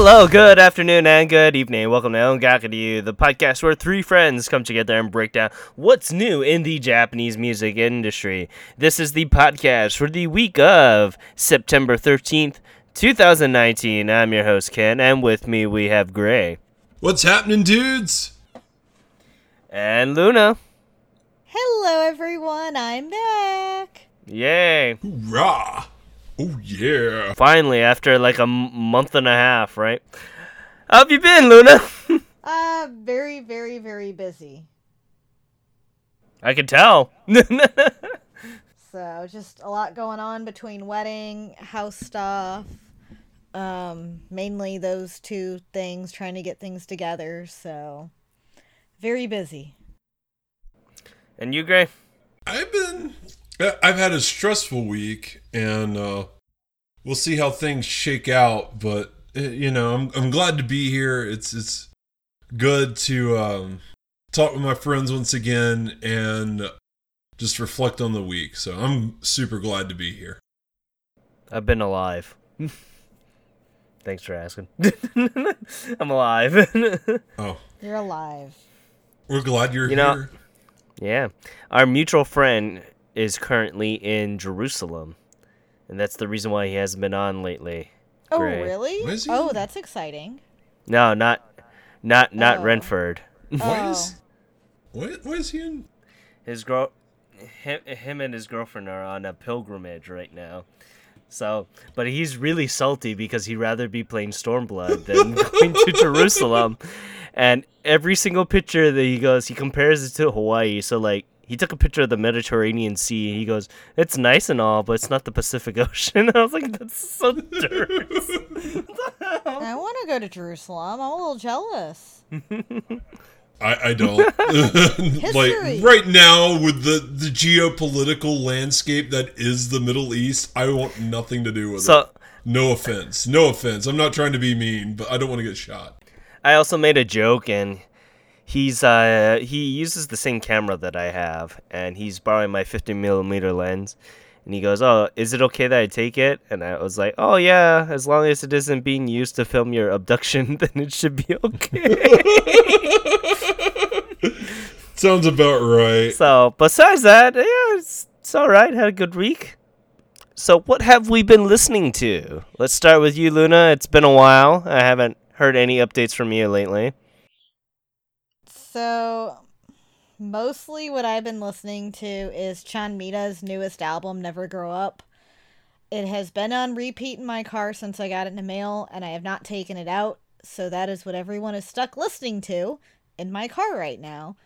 Hello, good afternoon, and good evening. Welcome to Ongakadu, the podcast where three friends come together and break down what's new in the Japanese music industry. This is the podcast for the week of September 13th, 2019. I'm your host, Ken, and with me we have Gray What's happening, dudes? and Luna. Hello, everyone. I'm back. Yay. Hoorah! Oh yeah! Finally, after like a m- month and a half, right? How have you been, Luna? Uh, very, very, very busy. I can tell. So, just a lot going on between wedding, house stuff. Um, mainly those two things, trying to get things together. So, very busy. and you, Gray? I've been. I- I've had a stressful week, and uh, we'll see how things shake out. But uh, you know, I'm I'm glad to be here. It's it's good to um, talk with my friends once again and just reflect on the week. So I'm super glad to be here. I've been alive. Thanks for asking. I'm alive. Oh, You're alive. we're glad you're You know- here. yeah. Our mutual friend is currently in Jerusalem. And that's the reason why he hasn't been on lately. Oh, Great. really? Is he- Oh, that's exciting. No, not not not Oh. Renford. Why Oh. is why, why he in? His girl him, him and his girlfriend are on a pilgrimage right now. So, but he's really salty because he'd rather be playing Stormblood than going to Jerusalem. And every single picture that he goes, he compares it to Hawaii. So, like, he took a picture of the Mediterranean Sea. and He goes, "It's nice and all, but it's not the Pacific Ocean." I was like, "That's so dirt." I want to go to Jerusalem. I'm a little jealous. I, I don't. like right now with the the geopolitical landscape that is the Middle East, I want nothing to do with it. No offense. No offense. I'm not trying to be mean, but I don't want to get shot. I also made a joke, and he's uh he uses the same camera that I have, and he's borrowing my 50 millimeter lens. And he goes, "Oh, is it okay that I take it?" And I was like, "Oh yeah, as long as it isn't being used to film your abduction, then it should be okay." Sounds about right. so, besides that, yeah, it's, it's all right. Had a good week. So, what have we been listening to? Let's start with you, Luna. It's been a while. I haven't heard any updates from you lately. So, mostly what I've been listening to is Chanmina's newest album, Never Grow Up. It has been on repeat in my car since I got it in the mail, and I have not taken it out. So, that is what everyone is stuck listening to in my car right now.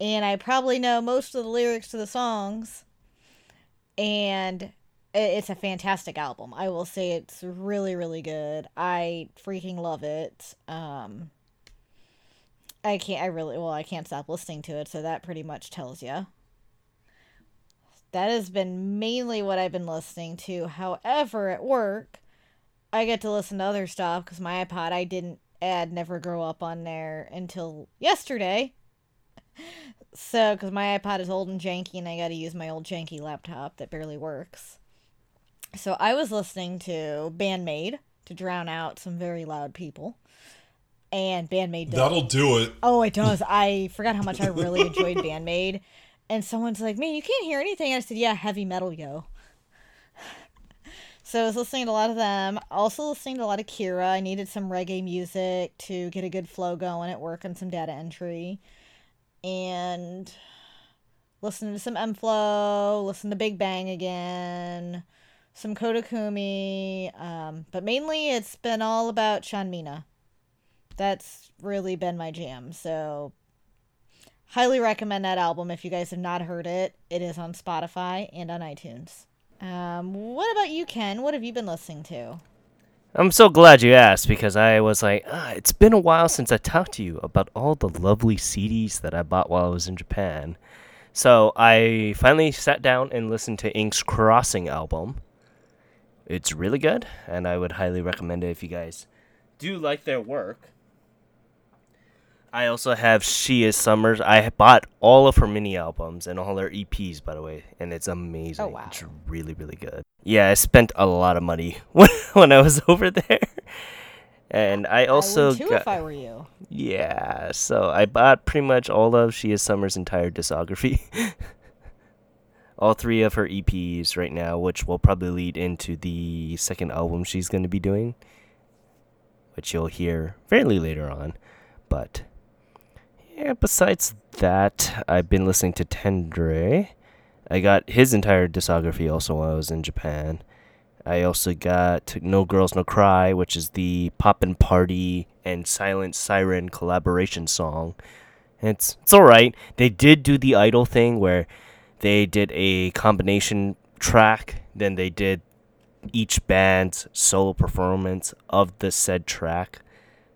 And I probably know most of the lyrics to the songs. And it's a fantastic album. I will say it's really, really good. I freaking love it. Um, I can't. I really. Well, I can't stop listening to it. So that pretty much tells you. That has been mainly what I've been listening to. However, at work, I get to listen to other stuff because my iPod I didn't add Never Grow Up on there until yesterday. So, because my iPod is old and janky, and I got to use my old janky laptop that barely works. So I was listening to Band-Maid to drown out some very loud people. And Band-Maid does That'll do it. Oh, it does. I forgot how much I really enjoyed Band-Maid. And someone's like, man, you can't hear anything. I said, yeah, heavy metal, yo. So I was listening to a lot of them. Also listening to a lot of Kira. I needed some reggae music to get a good flow going at work and some data entry. And listening to some m-flo, listen to Big Bang again, some Koda Kumi. Um, but mainly it's been all about Chanmina that's really been my jam. So highly recommend that album if you guys have not heard it. It is on Spotify and on iTunes. Um, what about you, Ken? What have you been listening to? I'm so glad you asked because I was like, ah, it's been a while since I talked to you about all the lovely CDs that I bought while I was in Japan. So I finally sat down and listened to Ink's Crossing album. It's really good, and I would highly recommend it if you guys do like their work. I also have She Is Summers. I bought all of her mini albums and all her EPs, by the way, and it's amazing. Oh, wow. It's really, really good. Yeah, I spent a lot of money when, when I was over there. And I I also would too got if I were you. yeah, so I bought pretty much all of She Is Summer's entire discography. all three of her EPs right now, which will probably lead into the second album she's going to be doing, which you'll hear fairly later on. But yeah, besides that, I've been listening to Tendre. I got his entire discography also while I was in Japan. I also got No Girls No Cry, which is the Poppin'Party and silent siren collaboration song. It's it's all right. They did do the idol thing where they did a combination track, then they did each band's solo performance of the said track.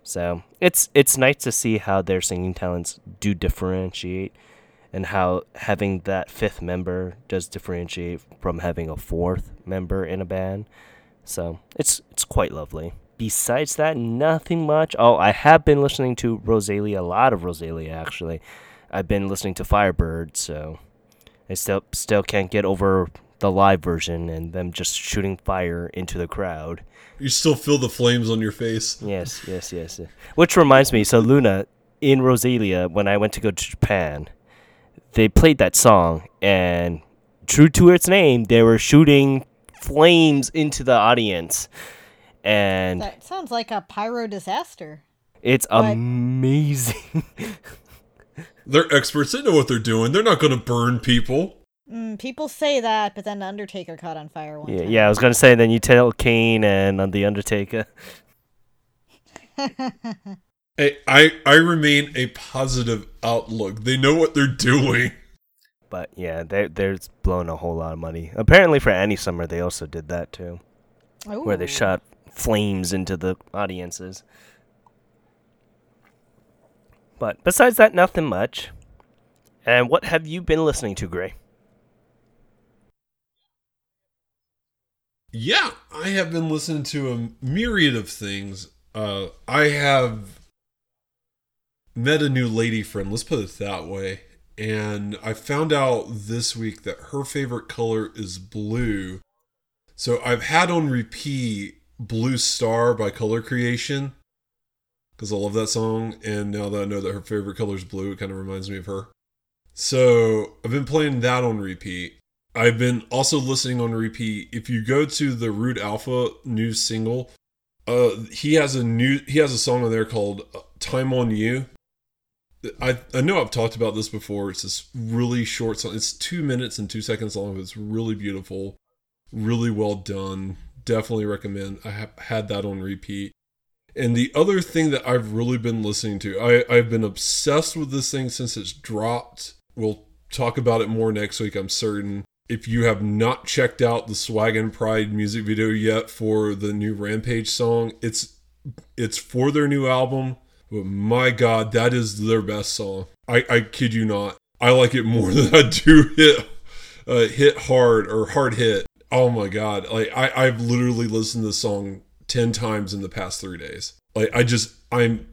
So it's it's nice to see how their singing talents do differentiate and how having that fifth member does differentiate from having a fourth member in a band. So it's it's quite lovely. Besides that, nothing much. Oh, I have been listening to Rosalia, a lot of Rosalia actually. I've been listening to Firebird, so I still still can't get over the live version and them just shooting fire into the crowd. You still feel the flames on your face. Yes, yes, yes. yes. Which reminds me, so Luna in Rosalia, when I went to go to Japan, they played that song, and true to its name, they were shooting flames into the audience, and That sounds like a pyro disaster. it's But- amazing. They're experts. They know what they're doing. They're not going to burn people. Mm, people say that, but then the Undertaker caught on fire one yeah, time. yeah, I was gonna say. Then you tell Kane and uh, the Undertaker. Hey, I I remain a positive outlook. They know what they're doing. But yeah, they they're blowing a whole lot of money. Apparently, for Any Summer, they also did that too. where they shot flames into the audiences. But besides that, nothing much. And what have you been listening to, Gray? Yeah, I have been listening to a myriad of things. Uh, I have met a new lady friend, let's put it that way. And I found out this week that her favorite color is blue. So I've had on repeat Blue Star by Color Creation because I love that song. And now that I know that her favorite color is blue, it kind of reminds me of her. So I've been playing that on repeat. I've been also listening on repeat. If you go to the Root Alpha new single, uh, he has a new he has a song on there called uh, "Time on You." I I know I've talked about this before. It's this really short song. It's two minutes and two seconds long. It's really beautiful, really well done. Definitely recommend. I have had that on repeat. And the other thing that I've really been listening to, I, I've been obsessed with this thing since it's dropped. We'll talk about it more next week, I'm certain. If you have not checked out the Swag and Pride music video yet for the new Rampage song, it's it's for their new album. But my God, that is their best song. I, I kid you not. I like it more than I do hit uh, hit hard or hard hit. Oh my God! Like I I've literally listened to the song ten times in the past three days. Like I just I'm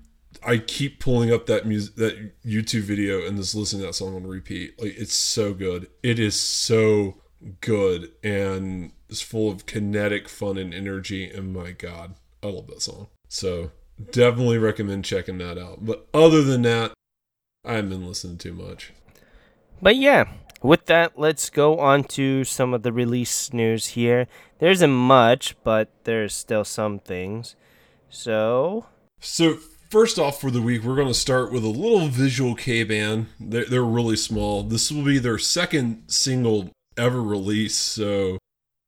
I keep pulling up that music that YouTube video and just listening to that song on repeat. Like it's so good. It is so good and it's full of kinetic fun and energy. And my God, I love that song. So definitely recommend checking that out. But other than that, I haven't been listening too much. But yeah, with that, let's go on to some of the release news here. There isn't much, but there's still some things. So, So first off for the week, we're going to start with a little visual K band. They're, they're really small. This will be their second single ever released, so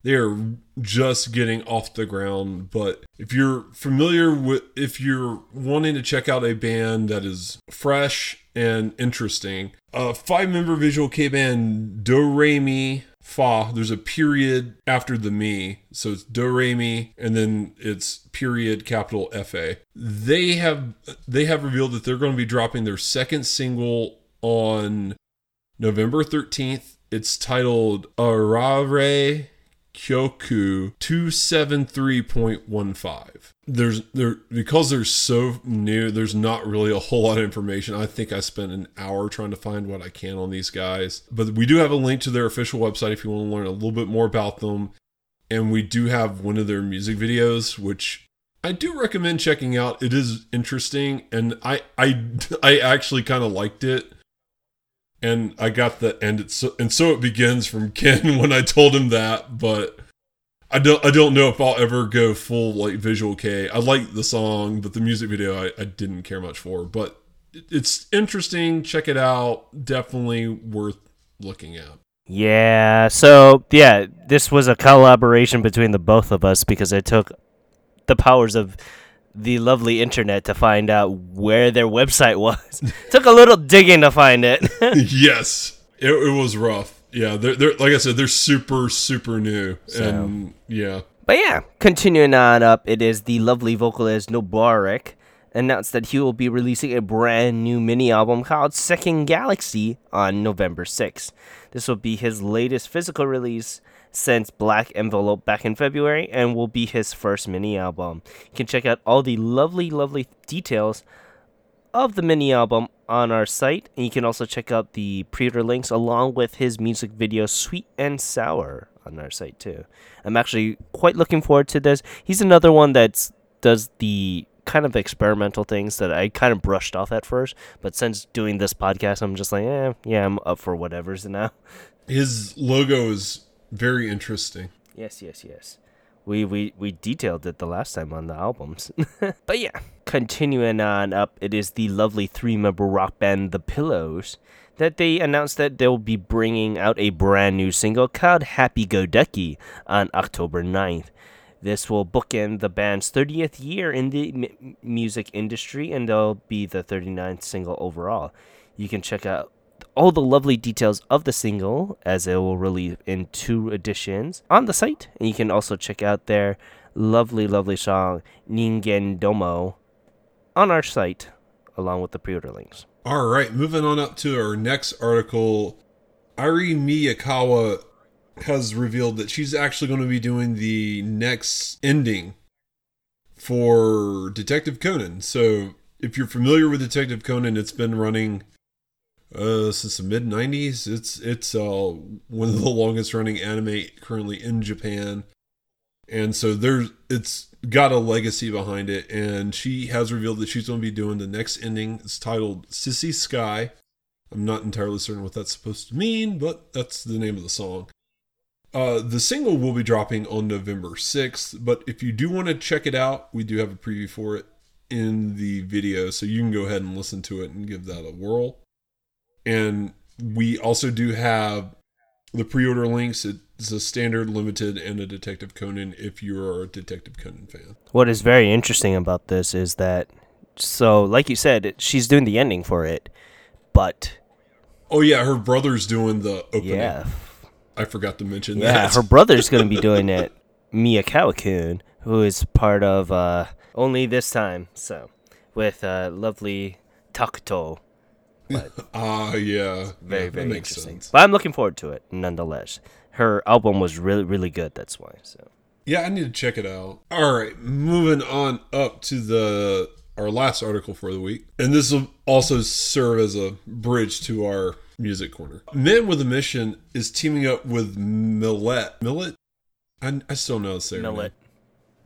they're just getting off the ground. But if you're familiar with, if you're wanting to check out a band that is fresh and interesting, uh, five member visual K band Do Re Mi Fa. There's a period after the me, so it's Do Re Mi, and then it's period capital F A. They have they have revealed that they're going to be dropping their second single on November 13th. It's titled Arare Kyoku 273.15. There's there because they're so new, there's not really a whole lot of information. I think I spent an hour trying to find what I can on these guys. But we do have a link to their official website if you want to learn a little bit more about them. And we do have one of their music videos, which I do recommend checking out. It is interesting, and I I I actually kind of liked it. And I got the and it's so, and so it begins from Ken when I told him that, but I don't I don't know if I'll ever go full like visual K. I like the song, but the music video I, I didn't care much for. But it's interesting. Check it out. Definitely worth looking at. Yeah. So yeah, this was a collaboration between the both of us because I took the powers of the lovely internet to find out where their website was. Took a little digging to find it. yes, it, it was rough. Yeah, they're, they're like I said, they're super super new, So- and yeah, But yeah, continuing on up, it is the lovely vocalist Nobarek announced that he will be releasing a brand new mini album called Second Galaxy on November 6th. This will be his latest physical release since Black Envelope back in February and will be his first mini album. You can check out all the lovely, lovely details of the mini album on our site, and you can also check out the pre-order links along with his music video "Sweet and Sour" on our site too. I'm actually quite looking forward to this. He's another one that does the kind of experimental things that I kind of brushed off at first, but since doing this podcast, I'm just like, eh, yeah, I'm up for whatever's now. his logo is very interesting. Yes, yes, yes. We, we we detailed it the last time on the albums. but yeah, continuing on up, it is the lovely three-member rock band The Pillows that they announced that they'll be bringing out a brand new single called Happy Go Ducky on October 9th. This will bookend the band's 30th year in the m- music industry and they'll be the 39th single overall. You can check out all the lovely details of the single as it will release in two editions on the site. And you can also check out their lovely, lovely song Ningen Domo on our site along with the pre-order links. All right, moving on up to our next article. Airi Miyakawa has revealed that she's actually going to be doing the next ending for Detective Conan. So, if you're familiar with Detective Conan, it's been running uh, since the mid '90s. It's it's uh, one of the longest running anime currently in Japan, and so there's it's got a legacy behind it. And she has revealed that she's going to be doing the next ending. It's titled Sissy Sky. I'm not entirely certain what that's supposed to mean, but that's the name of the song. Uh, the single will be dropping on November 6th, but if you do want to check it out, we do have a preview for it in the video, so you can go ahead and listen to it and give that a whirl. And we also do have the pre-order links. It's a standard, limited, and a Detective Conan if you are a Detective Conan fan. What is very interesting about this is that, so like you said, she's doing the ending for it, but Oh yeah, her brother's doing the opening. yeah, I forgot to mention yeah, that. her brother's going to be doing it. Miyakawa-kun, who is part of uh, Only This Time, so with uh, lovely Takuto. Ah, yeah. Very, yeah, very makes interesting. sense. But I'm looking forward to it nonetheless. Her album was really, really good. That's why. So Yeah, I need to check it out. All right, moving on up to the our last article for the week, and this will also serve as a bridge to our music corner. Man with a Mission is teaming up with Millet. Millet. I, I still know how to say her name. Millet.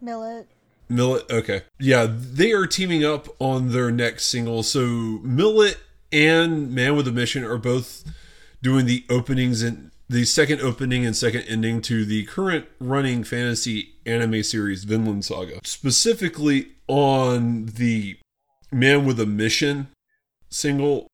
Millet. Millet. Okay. Yeah, they are teaming up on their next single. So Millet and Man with a Mission are both doing the openings and the second opening and second ending to the current running fantasy anime series Vinland Saga. Specifically on the Man with a Mission single,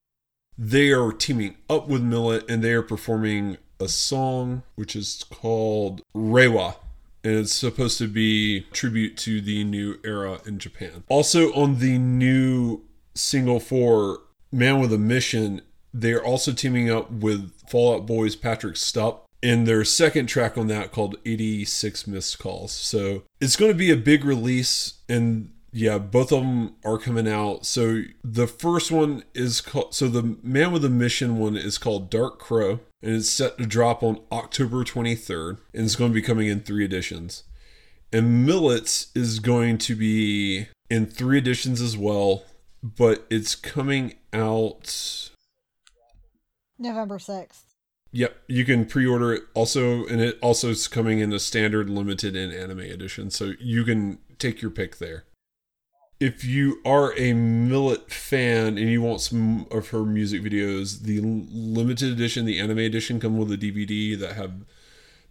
they are teaming up with Millet and they are performing a song which is called Reiwa and it's supposed to be tribute to the new era in Japan. Also on the new single for Man with a Mission, they're also teaming up with Fall Out Boy's Patrick Stump in their second track on that called 86 Missed Calls. So it's going to be a big release and yeah, both of them are coming out. So the first one is called so the Man with a Mission one is called Dark Crow and it's set to drop on October 23rd and it's going to be coming in 3 editions. And Millets is going to be in 3 editions as well, but it's coming out November 6th. Yep, you can pre-order it also and it also is coming in a standard limited and anime edition. So you can take your pick there. if you are a Millet fan and you want some of her music videos, the limited edition, the anime edition, come with a DVD that have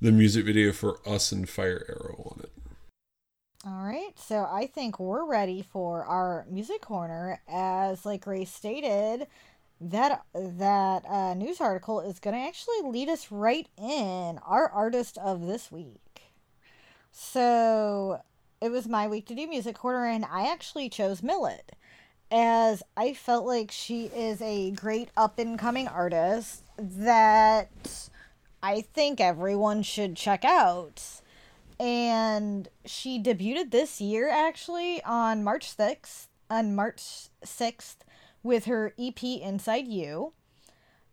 the music video for Us and Fire Arrow on it. All right, so I think we're ready for our music corner. As like Grace stated, that that uh, news article is going to actually lead us right in our artist of this week. So it was my week to do music corner, and I actually chose Millet as I felt like she is a great up and coming artist that I think everyone should check out. And she debuted this year actually on March 6th, on March 6th with her EP Inside You.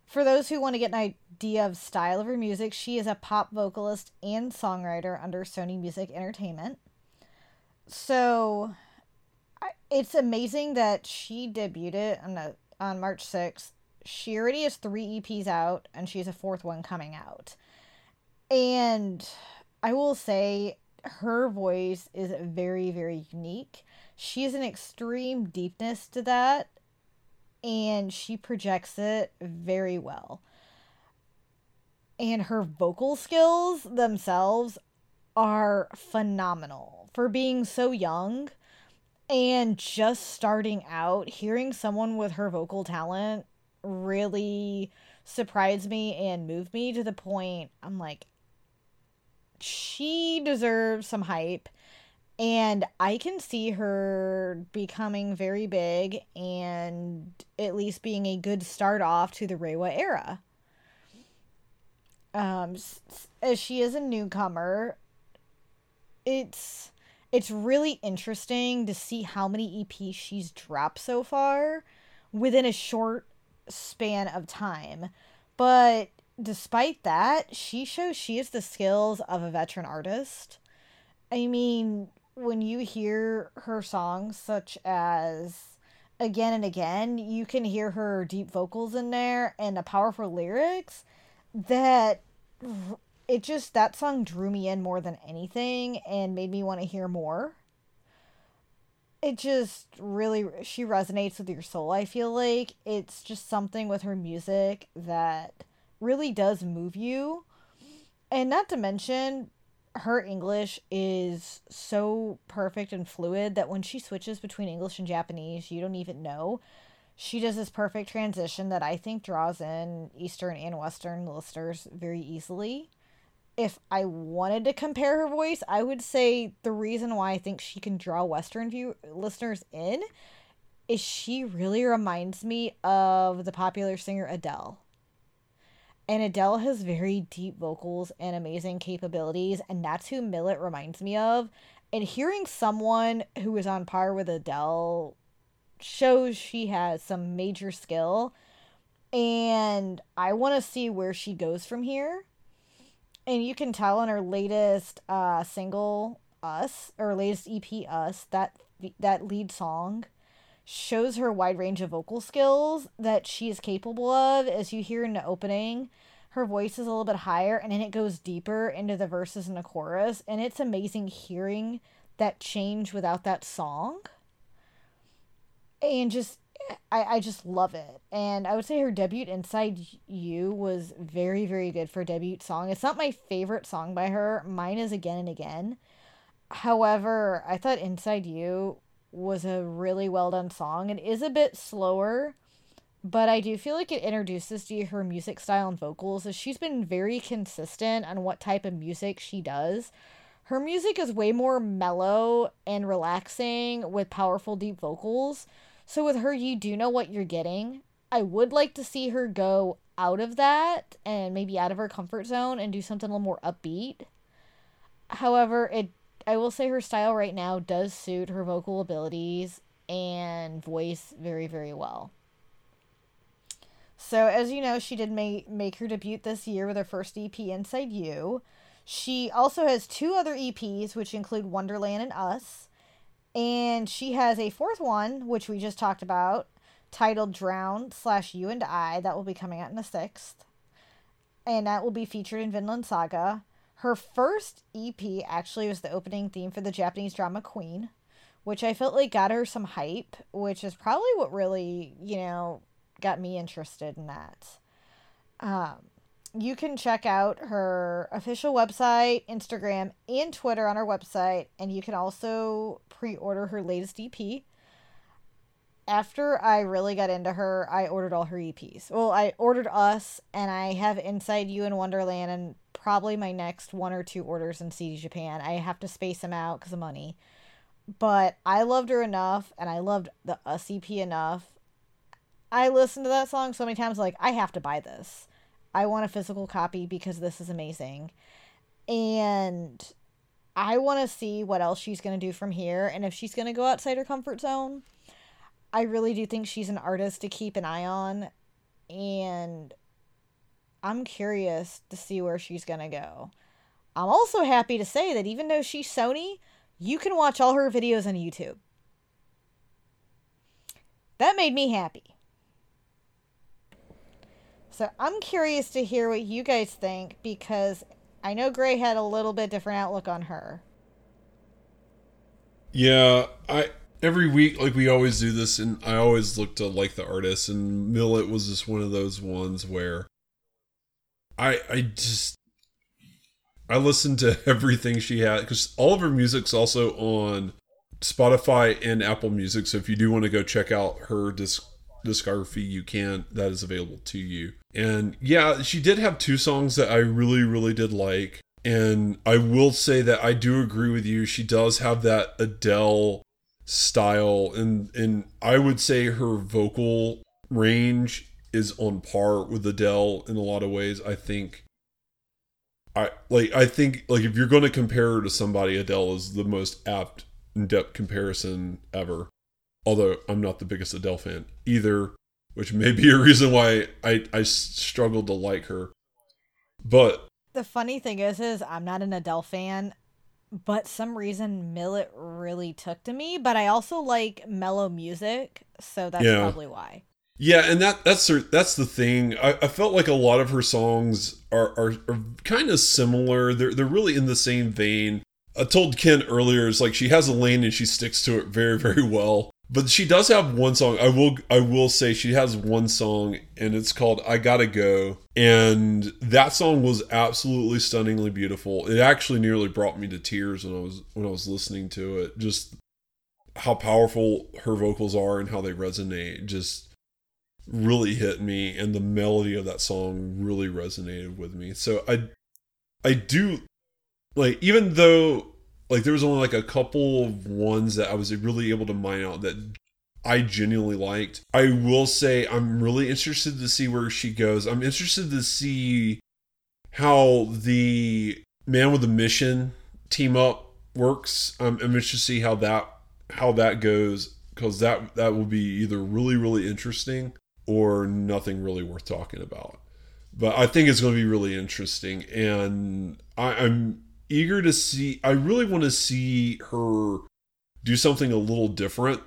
For those who want to get an idea of style of her music, she is a pop vocalist and songwriter under Sony Music Entertainment. So it's amazing that she debuted on on March 6th. She already has 3 EPs out and she has a fourth one coming out. And I will say her voice is very very unique. She has an extreme deepness to that and she projects it very well. And her vocal skills themselves are phenomenal for being so young and just starting out. Hearing someone with her vocal talent really surprised me and moved me to the point I'm like, she deserves some hype and I can see her becoming very big and at least being a good start off to the Reiwa era. Um, as she is a newcomer, it's it's really interesting to see how many EPs she's dropped so far within a short span of time. But despite that, she shows she has the skills of a veteran artist. I mean, when you hear her songs such as again and again you can hear her deep vocals in there and the powerful lyrics that it just that song drew me in more than anything and made me want to hear more it just really she resonates with your soul i feel like it's just something with her music that really does move you and not to mention her English is so perfect and fluid that when she switches between English and Japanese, you don't even know. She does this perfect transition that I think draws in Eastern and Western listeners very easily. If I wanted to compare her voice, I would say the reason why I think she can draw Western view listeners in is she really reminds me of the popular singer Adele. And Adele has very deep vocals and amazing capabilities, and that's who Millet reminds me of. And hearing someone who is on par with Adele shows she has some major skill. And I want to see where she goes from here. And you can tell in her latest uh, single, Us, or latest EP, Us, that that lead song shows her wide range of vocal skills that she is capable of. As you hear in the opening, her voice is a little bit higher and then it goes deeper into the verses and the chorus. And it's amazing hearing that change without that song. And just, I, I just love it. And I would say her debut, Inside You, was very, very good for debut song. It's not my favorite song by her, mine is Again and Again. However, I thought Inside You was a really well done song. It is a bit slower, but I do feel like it introduces to her music style and vocals. As she's been very consistent on what type of music she does. Her music is way more mellow and relaxing with powerful deep vocals. So with her, you do know what you're getting. I would like to see her go out of that and maybe out of her comfort zone and do something a little more upbeat. However, it I will say her style right now does suit her vocal abilities and voice very, very well. So, as you know, she did make, make her debut this year with her first EP, Inside You. She also has two other EPs, which include Wonderland and Us. And she has a fourth one, which we just talked about, titled Drown slash You and I. That will be coming out in the 6th. And that will be featured in Vinland Saga. Her first EP actually was the opening theme for the Japanese drama Queen, which I felt like got her some hype, which is probably what really, you know, got me interested in that. Um, you can check out her official website, Instagram, and Twitter on her website, and you can also pre order her latest EP. After I really got into her, I ordered all her EPs. Well, I ordered Us, and I have Inside You in Wonderland, and probably my next one or two orders in CD Japan. I have to space them out because of money. But I loved her enough, and I loved the uh, Us EP enough. I listened to that song so many times, like, I have to buy this. I want a physical copy because this is amazing. And I want to see what else she's going to do from here and if she's going to go outside her comfort zone. I really do think she's an artist to keep an eye on. And I'm curious to see where she's going to go. I'm also happy to say that even though she's Sony, you can watch all her videos on YouTube. That made me happy. So I'm curious to hear what you guys think because I know Gray had a little bit different outlook on her. Yeah, I every week like we always do this and I always look to like the artists and Millet was just one of those ones where I I just I listened to everything she had because all of her music's also on Spotify and Apple Music. So if you do want to go check out her disc discography, you can. That is available to you. And yeah, she did have two songs that I really, really did like. And I will say that I do agree with you. She does have that Adele style, and and I would say her vocal range is on par with Adele in a lot of ways. I think. I like. I think like if you're going to compare her to somebody, Adele is the most apt in-depth comparison ever. Although I'm not the biggest Adele fan either which may be a reason why I, I struggled to like her. But the funny thing is, is I'm not an Adele fan, but some reason Millet really took to me. But I also like mellow music, so that's yeah. probably why. Yeah, and that that's her, that's the thing. I, I felt like a lot of her songs are are, are kind of similar. They're they're really in the same vein. I told Ken earlier, it's like she has a lane and she sticks to it very very well. But she does have one song. I will I will say she has one song and it's called I Gotta Go. And that song was absolutely stunningly beautiful. It actually nearly brought me to tears when I was when I was listening to it. Just how powerful her vocals are and how they resonate just really hit me and the melody of that song really resonated with me. So I I do like even though like there was only like a couple of ones that I was really able to mine out that I genuinely liked. I will say I'm really interested to see where she goes. I'm interested to see how the man with a mission team up works. I'm, I'm interested to see how that how that goes because that that will be either really really interesting or nothing really worth talking about. But I think it's going to be really interesting, and I, I'm eager to see. I really want to see her do something a little different,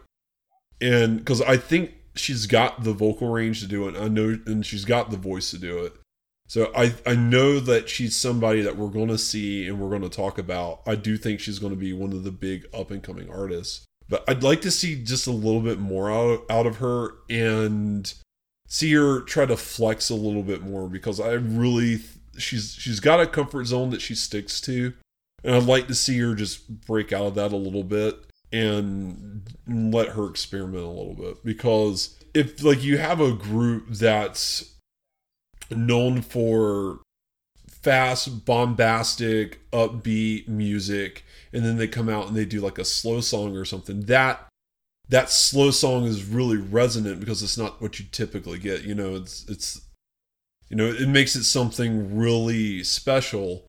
and because I think she's got the vocal range to do it. I know, and she's got the voice to do it. So I I know that she's somebody that we're going to see and we're going to talk about. I do think she's going to be one of the big up and coming artists. But I'd like to see just a little bit more out out of her and see her try to flex a little bit more because I really she's she's got a comfort zone that she sticks to, and I'd like to see her just break out of that a little bit and let her experiment a little bit because if like you have a group that's known for fast bombastic upbeat music and then they come out and they do like a slow song or something that that slow song is really resonant because it's not what you typically get you know it's it's you know, it makes it something really special.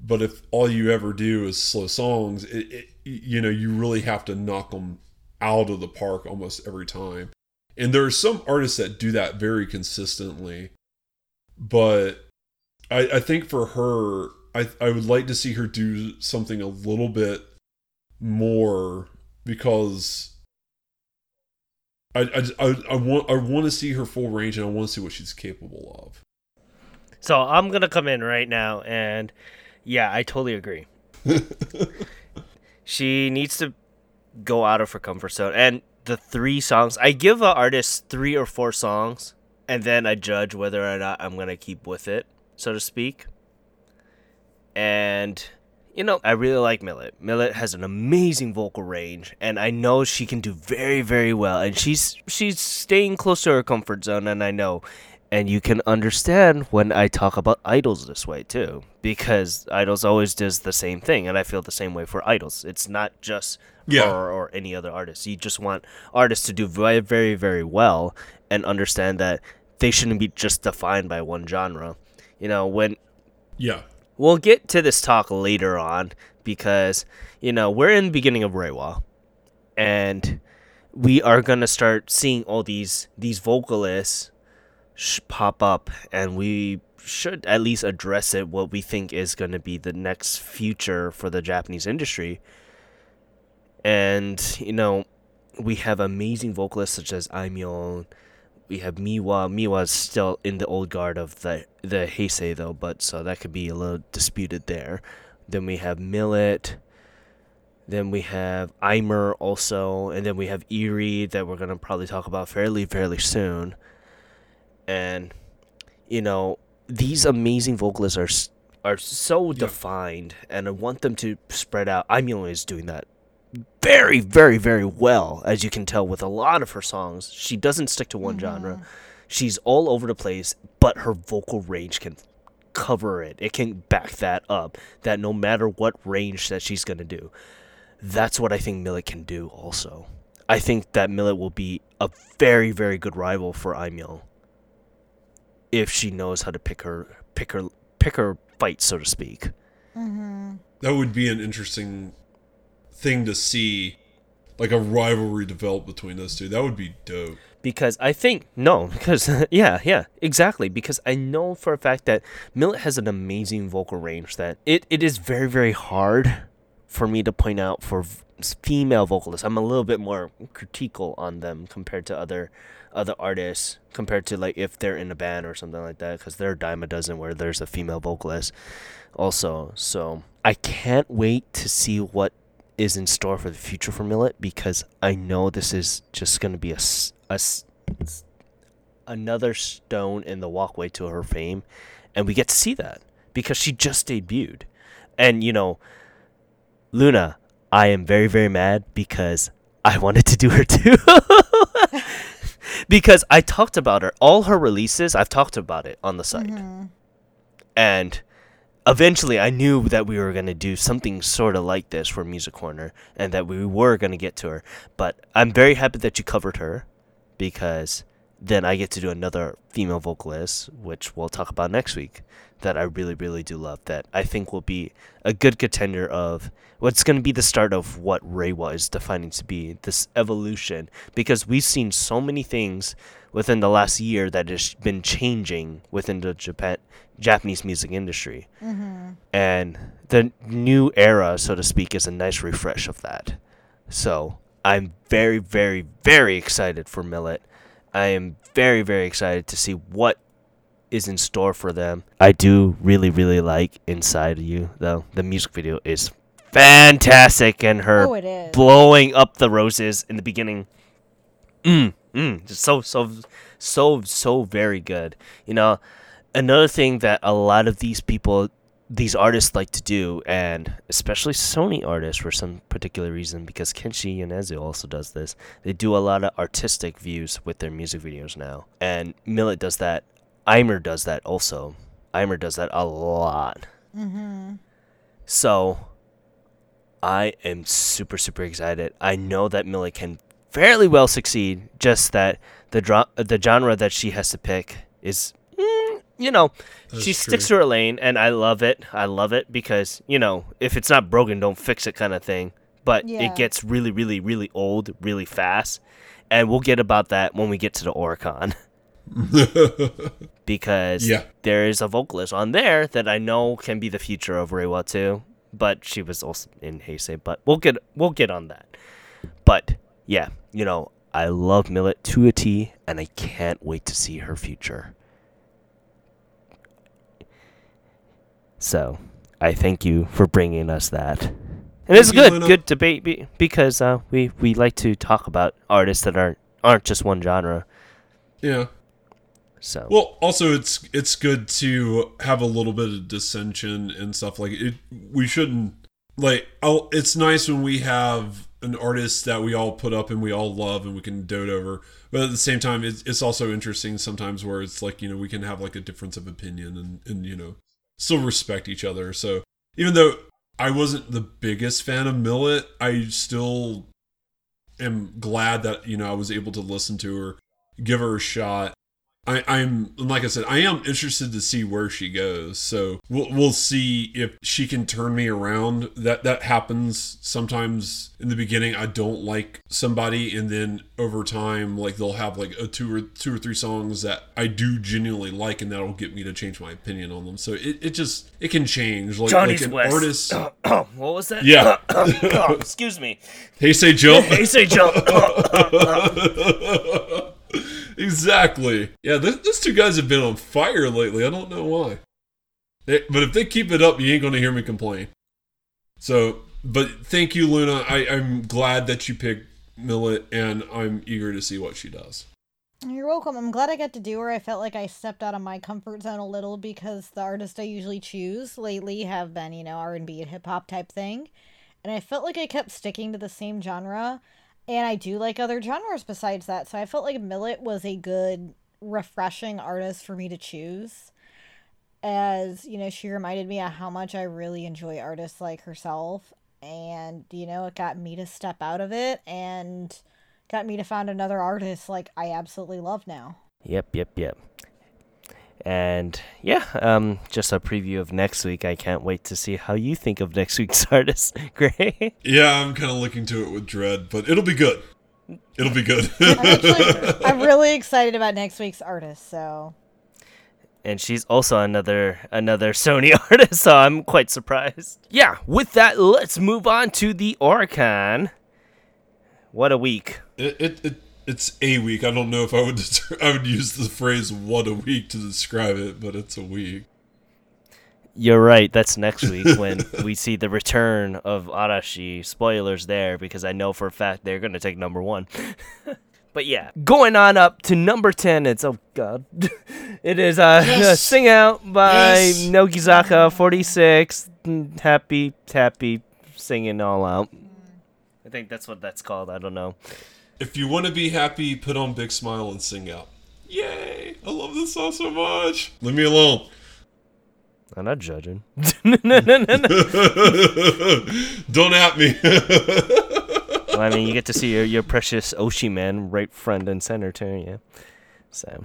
But if all you ever do is slow songs, it, it, you know, you really have to knock them out of the park almost every time. And there are some artists that do that very consistently. But I, I think for her, I, I would like to see her do something a little bit more because I, I, I, want I want to see her full range and I want to see what she's capable of. So I'm gonna come in right now and yeah, I totally agree. she needs to go out of her comfort zone. And the three songs, I give an artist three or four songs, and then I judge whether or not I'm gonna keep with it, so to speak. And you know, I really like Millet. Millet has an amazing vocal range, and I know she can do very, very well. And she's she's staying close to her comfort zone, and I know. And you can understand when I talk about idols this way too, because idols always does the same thing, and I feel the same way for idols. It's not just Yeah. her or any other artist. You just want artists to do very, very, very well, and understand that they shouldn't be just defined by one genre. You know, when Yeah. We'll get to this talk later on because you know we're in the beginning of Reiwa, and we are gonna start seeing all these these vocalists sh- pop up, and we should at least address it. What we think is gonna be the next future for the Japanese industry, and you know we have amazing vocalists such as Aimyon. We have Miwa. Miwa's still in the old guard of the the Heisei though, but so that could be a little disputed there. Then we have Millet. Then we have Aimer also, and then we have Erie that we're gonna probably talk about fairly fairly soon. And you know these amazing vocalists are are so defined, and I want them to spread out. Aimyon is doing that very, very, very well, as you can tell with a lot of her songs. She doesn't stick to one genre. Mm-hmm. She's all over the place, but her vocal range can cover it. It can back that up. That no matter what range that she's gonna do, that's what I think Millet can do. Also, I think that Millet will be a very, very good rival for Aimyon if she knows how to pick her, pick her, pick her fight, so to speak. Mm-hmm. That would be an interesting thing to see, like a rivalry develop between those two. That would be dope. because I think no, because yeah, yeah, exactly. Because I know for a fact that Millet has an amazing vocal range that it, it is very very hard for me to point out for female vocalists. I'm a little bit more critical on them compared to other other artists compared to like if they're in a band or something like that because they're a dime a dozen where there's a female vocalist also. So I can't wait to see what is in store for the future for Millet because I know this is just going to be a, a, another stone in the walkway to her fame and we get to see that because she just debuted. And you know, Luna, I am very very mad because I wanted to do her too. because I talked about her all her releases, I've talked about it on the site. Mm-hmm. And eventually I knew that we were going to do something sort of like this for Music Corner and that we were going to get to her. But I'm very happy that you covered her because then I get to do another female vocalist, which we'll talk about next week, that I really, really do love. That I think will be a good contender of what's going to be the start of what Reiwa is defining to be this evolution. Because we've seen so many things within the last year that has been changing within the Japan Japanese music industry, and the new era, so to speak, is a nice refresh of that. So I'm very, very, very excited for Millet. I am very, very excited to see what is in store for them. I do really, really like Inside You, though. The music video is fantastic, and her Oh, blowing up the roses in the beginning. Mm, mm, just so, so, so, so very good. You know, another thing that a lot of these people these artists like to do, and especially Sony artists for some particular reason, because Kenshi Yonezu also does this. They do a lot of artistic views with their music videos now, and Millet does that. Aimer does that also. Aimer does that a lot. Mm-hmm. So, I am super super excited. I know that Millet can fairly well succeed. Just that the dra- the genre that she has to pick is, you know, she That's sticks true. to her lane, and I love it. I love it because you know, if it's not broken, don't fix it, kind of thing. But Yeah. it gets really, really, really old really fast, and we'll get about that when we get to the Oricon. because Yeah. there is a vocalist on there that I know can be the future of Reiwa too. But she was also in Heisei. But we'll get we'll get on that. But yeah, you know, I love Millet to a T, and I can't wait to see her future. So, I thank you for bringing us that. And it's good, Luna. good debate be- because uh, we we like to talk about artists that aren't aren't just one genre. Yeah. So Well, also it's it's good to have a little bit of dissension and stuff like it. We shouldn't like. Oh, it's nice when we have an artist that we all put up and we all love and we can dote over. But at the same time, it's it's also interesting sometimes where it's like you know we can have like a difference of opinion and and you know still respect each other. So even though I wasn't the biggest fan of Millet, I still am glad that you know I was able to listen to her, give her a shot. I, I'm like I said, I am interested to see where she goes. So we'll we'll see if she can turn me around. That that happens sometimes in the beginning. I don't like somebody, and then over time, like they'll have like a two or two or three songs that I do genuinely like, and that'll get me to change my opinion on them. So it, it just it can change. Like, Johnny's like an West. artist. what was that? Yeah. Oh, excuse me. Hey, say jump. Hey, say jump. exactly. Yeah, th- those two guys have been on fire lately. I don't know why. They- but if they keep it up, you ain't going to hear me complain. So, but thank you, Luna. I, I'm glad that you picked Millet, and I'm eager to see what she does. You're welcome. I'm glad I got to do her. I felt like I stepped out of my comfort zone a little because the artists I usually choose lately have been, you know, R&B and hip hop type thing. And I felt like I kept sticking to the same genre. And I do like other genres besides that. So I felt like Millet was a good, refreshing artist for me to choose. As, you know, she reminded me of how much I really enjoy artists like herself. And, you know, it got me to step out of it and got me to find another artist like I absolutely love now. Yep, yep, yep. And yeah, um, just a preview of next week. I can't wait to see how you think of next week's artist, Gray. Yeah, I'm kind of looking to it with dread, but it'll be good. It'll be good. I'm actually I'm really excited about next week's artist, so and she's also another another Sony artist, so I'm quite surprised. Yeah, with that, let's move on to the Oricon. What a week! It, it, it it's a week. I don't know if I would I would use the phrase "what a week" to describe it, but it's a week. You're right. That's next week when we see the return of Arashi. Spoilers there because I know for a fact they're gonna take number one. but yeah, going on up to number ten. It's oh god, it is uh Yes. "Sing Out" by Yes. Nogizaka Forty Six. Happy, happy, singing all out. I think that's what that's called. I don't know. If you want to be happy, put on big smile and sing out. Yay! I love this song so much. Leave me alone. I'm not judging. Don't at me. well, I mean, you get to see your, your precious oshimen right front and center too. Yeah. So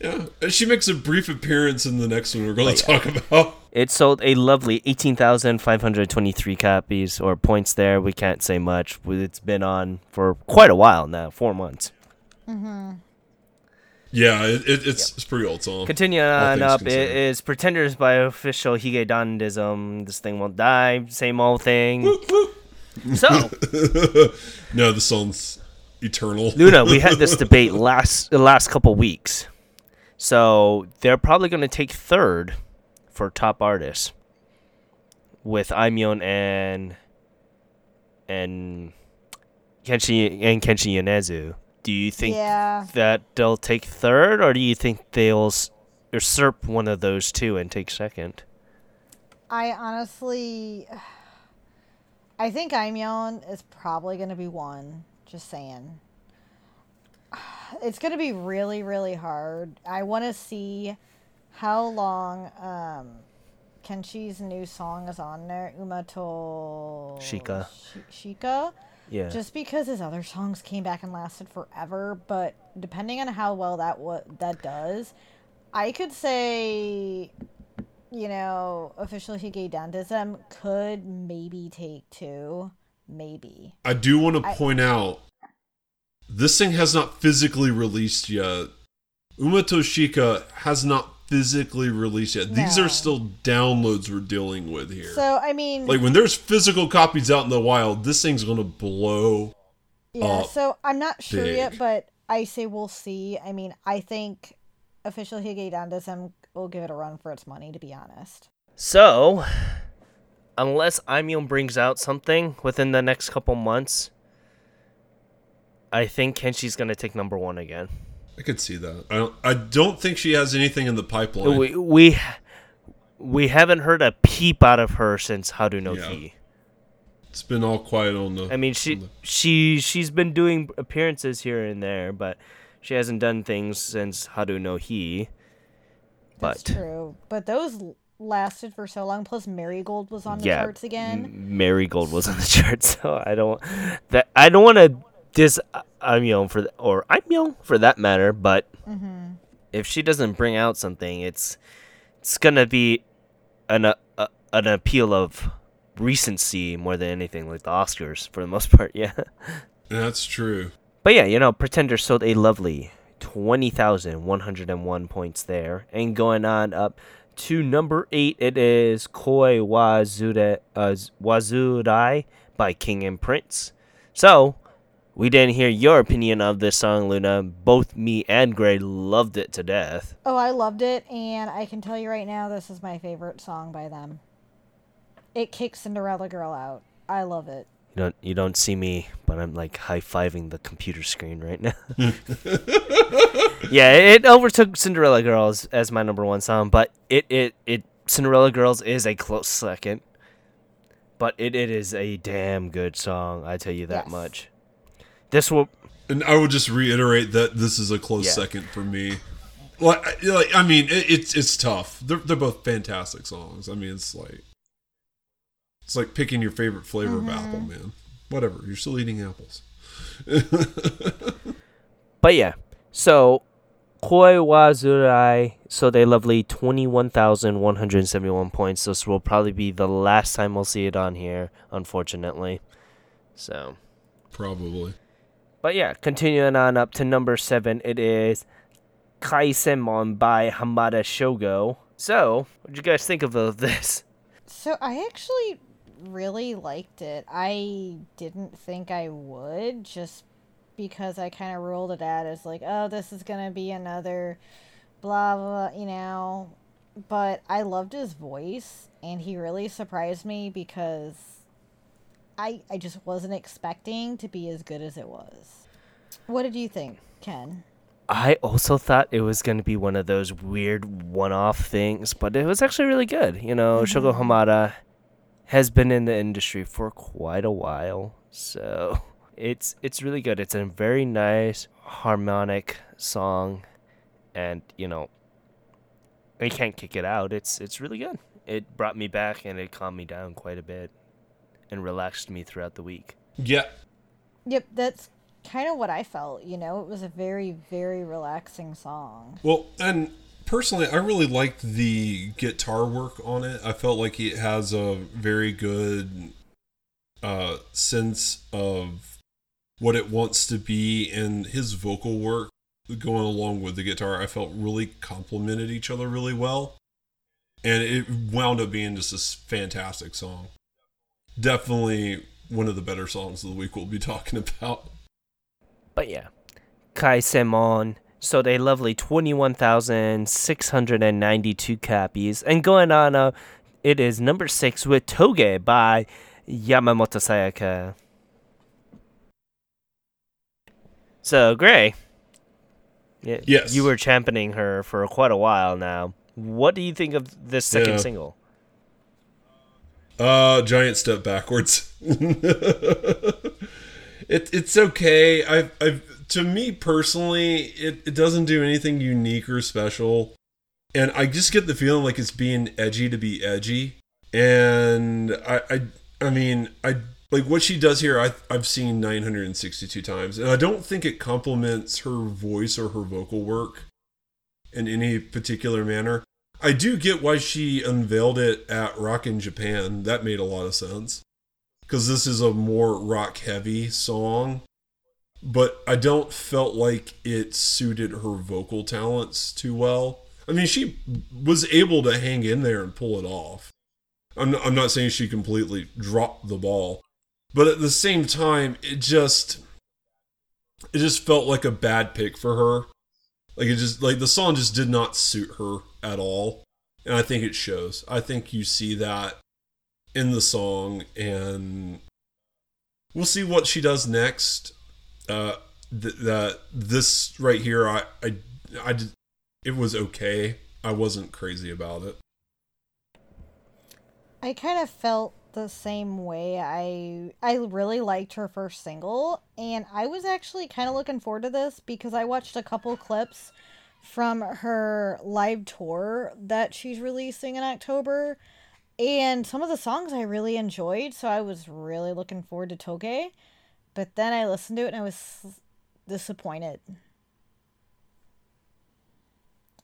yeah, and she makes a brief appearance in the next one we're going to talk about. It sold a lovely 18,523 copies or points there. We can't say much. It's been on for quite a while now, four months. Mhm. Yeah, it, it, it's it's pretty old song. Continuing on up, it considered. Pretenders by official Hige Dandism. This thing won't die. Same old thing. so, no, the song's eternal. Luna, we had this debate last the last couple weeks. So they're probably going to take third for top artists with Aimyon and and Kenshi and Kenshi Yonezu. Do you think yeah. that they'll take third, or do you think they'll usurp one of those two and take second? I honestly I think Aimyon is probably gonna be one. Just saying. It's gonna be really, really hard. I wanna see how long um Kenshi's new song is on there, Uma to Shika. Shi- Shika. Yeah. Just because his other songs came back and lasted forever, but depending on how well that what that does, I could say, you know, official Hige Dandism could maybe take two, maybe. I do want to I- point out this thing has not physically released yet. Uma to Shika has not physically released yet. These are still downloads we're dealing with here. So I mean, like when there's physical copies out in the wild, this thing's gonna blow. yeah. so I'm not sure yet, but I say we'll see. I mean, I think official Hige Dandism will give it a run for its money. To be honest. So, unless Aimyon brings out something within the next couple months, I think Kenshi's gonna take number one again. I could see that. I don't. I don't think she has anything in the pipeline. We we we haven't heard a peep out of her since Haru no Yeah. Ki. It's been all quiet on the. I mean, she the- she she's been doing appearances here and there, but she hasn't done things since Haru no Hi. That's But true. But those lasted for so long. Plus, Marigold was on the yeah, charts again. M- Marigold was on the charts, so I don't that I don't want to dis Aimyon for th- or Aimyon for that matter. But Mm-hmm. if she doesn't bring out something, it's it's gonna be an uh, uh, an appeal of recency more than anything, like the Oscars for the most part. Yeah. That's true. But yeah, you know, Pretender sold a lovely 20,101 points there. And going on up to number 8, it is Koi Wazure, uh, Wazurai by King and Prince. So, we didn't hear your opinion of this song, Luna. Both me and Gray loved it to death. Oh, I loved it, and I can tell you right now, this is my favorite song by them. It kicks Cinderella Girl out. I love it. You don't you don't see me, but I'm like high fiving the computer screen right now. yeah, it overtook Cinderella Girls as my number one song, but it it, it Cinderella Girls is a close second. But it, it is a damn good song, I tell you that Yes. much. This will And I would just reiterate that this is a close Yeah. second for me. Like, I- like I mean, it, it's it's tough. They're they're both fantastic songs. I mean, it's like it's like picking your favorite flavor of mm-hmm. apple, man. Whatever, you're still eating apples. But yeah, so Koi Wazurai, so they lovely 21,171 points. This will probably be the last time we'll see it on here, unfortunately. So, Probably. But yeah, continuing on up to number seven, it is Kaisenmon by Hamada Shogo. So, what do you guys think of this? So I actually really liked it. I didn't think I would just because I kind of ruled it out as like, oh, this is going to be another blah, blah, you know. But I loved his voice and he really surprised me because I I just wasn't expecting to be as good as it was. What did you think, Ken? I also thought it was going to be one of those weird one off things, but it was actually really good. You know, mm-hmm. Shogo Hamada has been in the industry for quite a while, so it's it's really good. It's a very nice harmonic song and, you know, I can't kick it out. It's it's really good. It brought me back and it calmed me down quite a bit and relaxed me throughout the week. Yeah. Yep, that's kind of what I felt, you know. It was a very very relaxing song. Well, and personally, I really liked the guitar work on it. I felt like it has a very good uh, sense of what it wants to be, and his vocal work going along with the guitar, I felt really complemented each other really well. And it wound up being just a fantastic song. Definitely one of the better songs of the week we'll be talking about. But yeah, Kaisenmon sold a lovely 21,692 copies. And going on, uh, it is number six with Toge by Yamamoto Sayaka. So, Gray. Yes. You were championing her for quite a while now. What do you think of this second Yeah. single? Uh, giant step backwards. it it's okay. I I to me personally, it it doesn't do anything unique or special, and I just get the feeling like it's being edgy to be edgy, and I I I mean I like what she does here. I I've seen 962 times, and I don't think it complements her voice or her vocal work in any particular manner. I do get why she unveiled it at Rock in Japan. That made a lot of sense. Because this is a more rock heavy song. But I don't felt like it suited her vocal talents too well. I mean, she was able to hang in there and pull it off. I'm I'm not saying she completely dropped the ball. But at the same time, it just it just felt like a bad pick for her. Like it just like the song just did not suit her at all. And I think it shows. I think you see that in the song, and we'll see what she does next. Uh, th- that this right here, I, I, I did, it was okay. I wasn't crazy about it. I kind of felt the same way. I I really liked her first single, and I was actually kind of looking forward to this because I watched a couple clips from her live tour that she's releasing in October. And some of the songs I really enjoyed, so I was really looking forward to Toge. But then I listened to it and I was disappointed.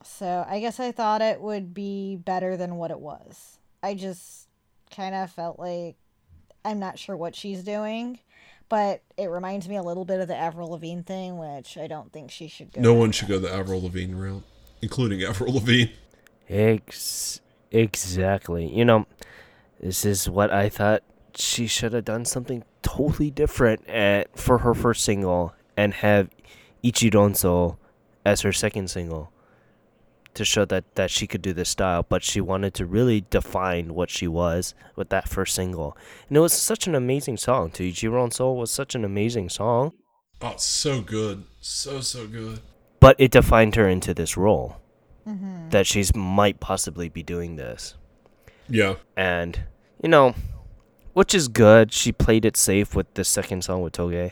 So I guess I thought it would be better than what it was. I just kind of felt like I'm not sure what she's doing, but it reminds me a little bit of the Avril Lavigne thing, which I don't think she should go. No one should go the Avril Lavigne route, including Avril Lavigne. Ex- exactly. You know, this is what I thought she should have done something totally different at, for her first single and have Ichirinsou as her second single to show that, that she could do this style, but she wanted to really define what she was with that first single. And it was such an amazing song, too. Ichirinsou was such an amazing song. Oh, so good. So, so good. But it defined her into this role Mm-hmm. that she's might possibly be doing this. Yeah. and you know, which is good. She played it safe with the second song with Toge,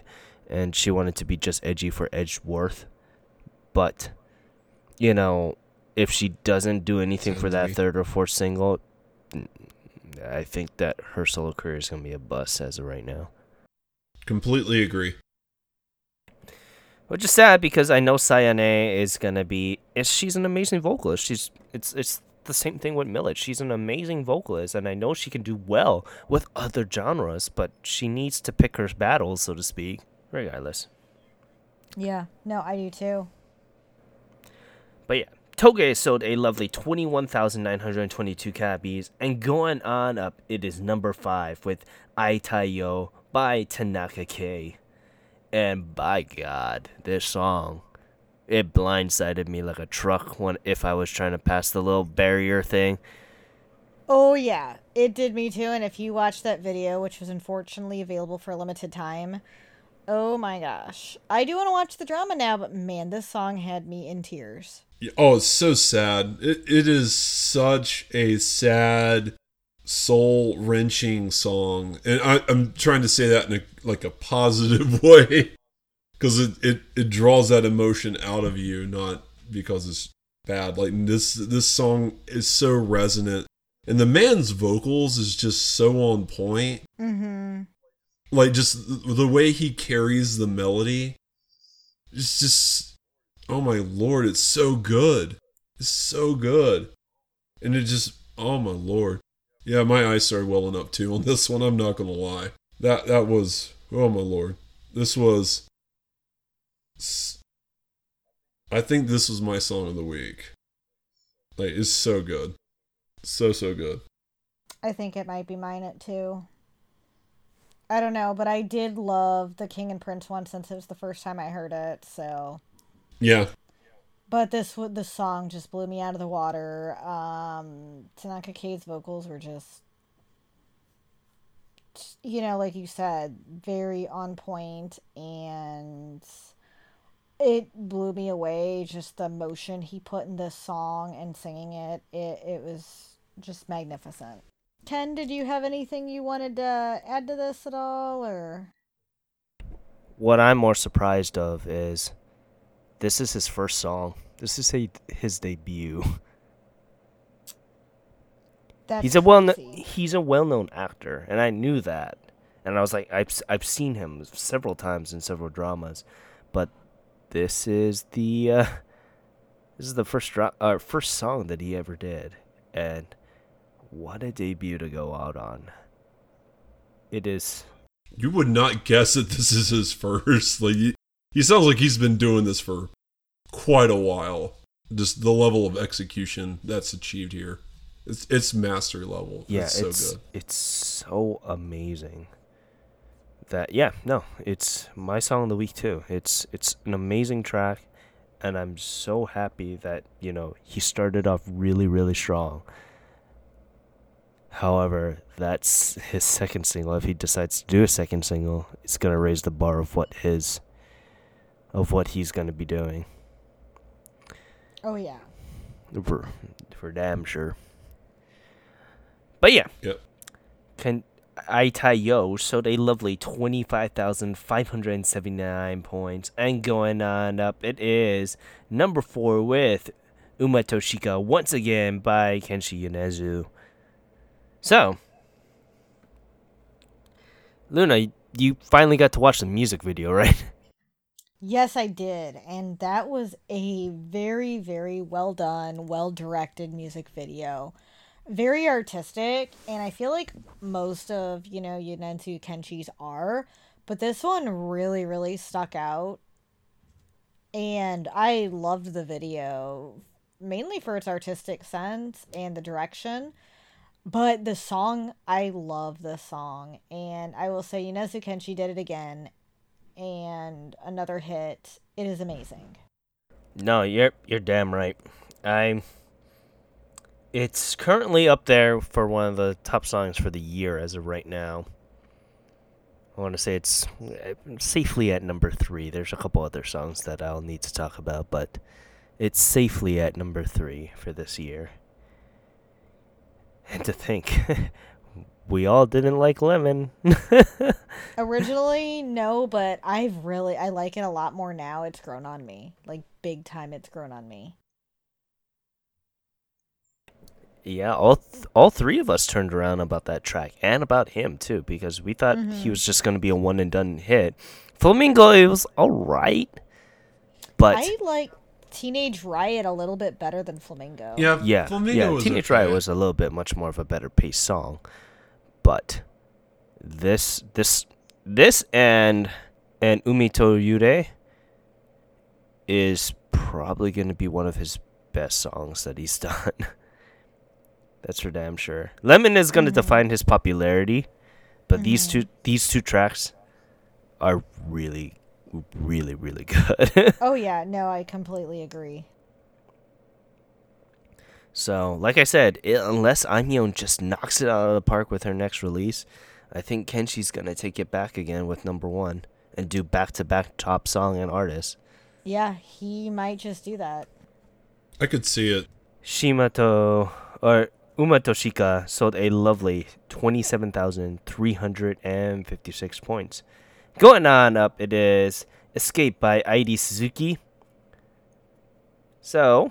and she wanted to be just edgy for Edgeworth. But you know, if she doesn't do anything for that third or fourth single, I think that her solo career is gonna be a bust as of right now. Completely agree. Which is sad because I know Sayane is gonna be. She's an amazing vocalist. She's it's it's the same thing with Millet. She's an amazing vocalist, and I know she can do well with other genres, but she needs to pick her battles, so to speak. Regardless, Yeah, no, I do too. but yeah, Toge sold a lovely twenty-one thousand nine hundred twenty-two copies, and going on up, it is number five with Aitayo by Tanaka Kei. And by God, this song, it blindsided me like a truck when if I was trying to pass the little barrier thing. Oh yeah, it did me too. And if you watch that video, which was unfortunately available for a limited time, oh my gosh, I do want to watch the drama now. But man, this song had me in tears. Oh, it's so sad. It, it is such a sad, soul wrenching song, and I, I'm trying to say that in a, like a positive way, because it, it it draws that emotion out of you, not because it's bad. Like this this song is so resonant, and the man's vocals is just so on point. Mm-hmm. Like just the way he carries the melody, it's just oh my lord, it's so good. It's so good. And it just oh my lord. Yeah, my eyes started welling up too on this one, I'm not gonna lie. That that was oh my lord. This was I think this was my song of the week. Like it's so good. So so good. I think it might be mine at too. I don't know, but I did love the King and Prince one since it was the first time I heard it. So, Yeah. but this w- the song just blew me out of the water. Um, Tanaka Kei's vocals were just, you know, like you said, very on point, and it blew me away. Just the emotion he put in this song and singing it, it it was just magnificent. Ken, did you have anything you wanted to add to this at all, or? What I'm more surprised of is this is his first song. This is a, his debut. That's he's a well crazy. he's a well-known actor and i knew that and i was like I've, s- I've seen him several times in several dramas but this is the uh, this is the first dra- uh, first song that he ever did and what a debut to go out on it is You would not guess that this is his first. Like he, he sounds like he's been doing this for quite a while. Just the level of execution that's achieved here. It's it's mastery level. yeah it's so good. it's so amazing that yeah no it's my song of the week too it's it's an amazing track and i'm so happy that you know he started off really really strong However, that's his second single. If he decides to do a second single, it's gonna raise the bar of what his of what he's gonna be doing. Oh yeah. For for damn sure. But yeah. Yep. Can Aitayo showed a lovely 25,579 points. And going on up, it is number four with Uma to Shika once again by Kenshi Yonezu. So, Luna, you finally got to watch the music video, right? Yes, I did. And that was a very, very well done, well directed music video. Very artistic. And I feel like most of, you know, Yonezu Kenshi's are. But this one really, really stuck out. And I loved the video, mainly for its artistic sense and the direction. But the song, I love the song. And I will say, Yonezu Kenshi did it again and another hit. It is amazing. No, you're you're damn right. I it's currently up there for one of the top songs for the year as of right now. I want to say it's uh, safely at number 3. There's a couple other songs that I'll need to talk about, but it's safely at number 3 for this year. And to think we all didn't like lemon. Originally, no, but I've really I like it a lot more now. It's grown on me. Like big time it's grown on me. Yeah, all th- all three of us turned around about that track and about him too because we thought mm-hmm. he was just going to be a one and done hit. Flamingo it was all right. But I like Teenage Riot a little bit better than Flamingo. Yeah, yeah, Flamingo yeah. Teenage Riot was a little bit much more of a better paced song, but this this this and and Umi to Yure is probably going to be one of his best songs that he's done. That's for damn sure. Lemon is going to mm-hmm. define his popularity, but mm-hmm. these two these two tracks are really really really good. oh yeah, no, I completely agree. So, like I said, it, unless Aimyon just knocks it out of the park with her next release, I think Kenshi's gonna take it back again with number one and do back to back top song and artist. Yeah, he might just do that. I could see it. Shimato or Uma to Shika sold a lovely 27,356 points. Going on up, it is Escape by Airi Suzuki. So,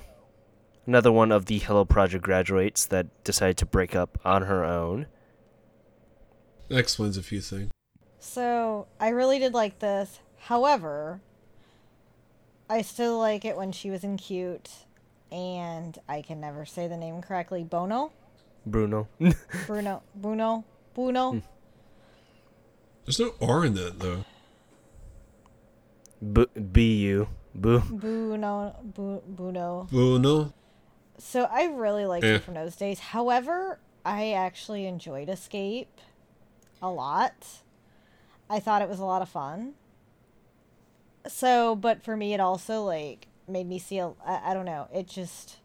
another one of the Hello Project graduates that decided to break up on her own. That explains a few things. So, I really did like this. However, I still like it when she was in cute and I can never say the name correctly. Bono? Bruno. Bruno. Bruno. Bruno. Hmm. There's no R in that though. B B U. Boo. Bruno. Bruno. Bruno. So I really liked eh. it from those days. However, I actually enjoyed Escape a lot. I thought it was a lot of fun. So, but for me, it also like made me see. A, I, I don't know. It just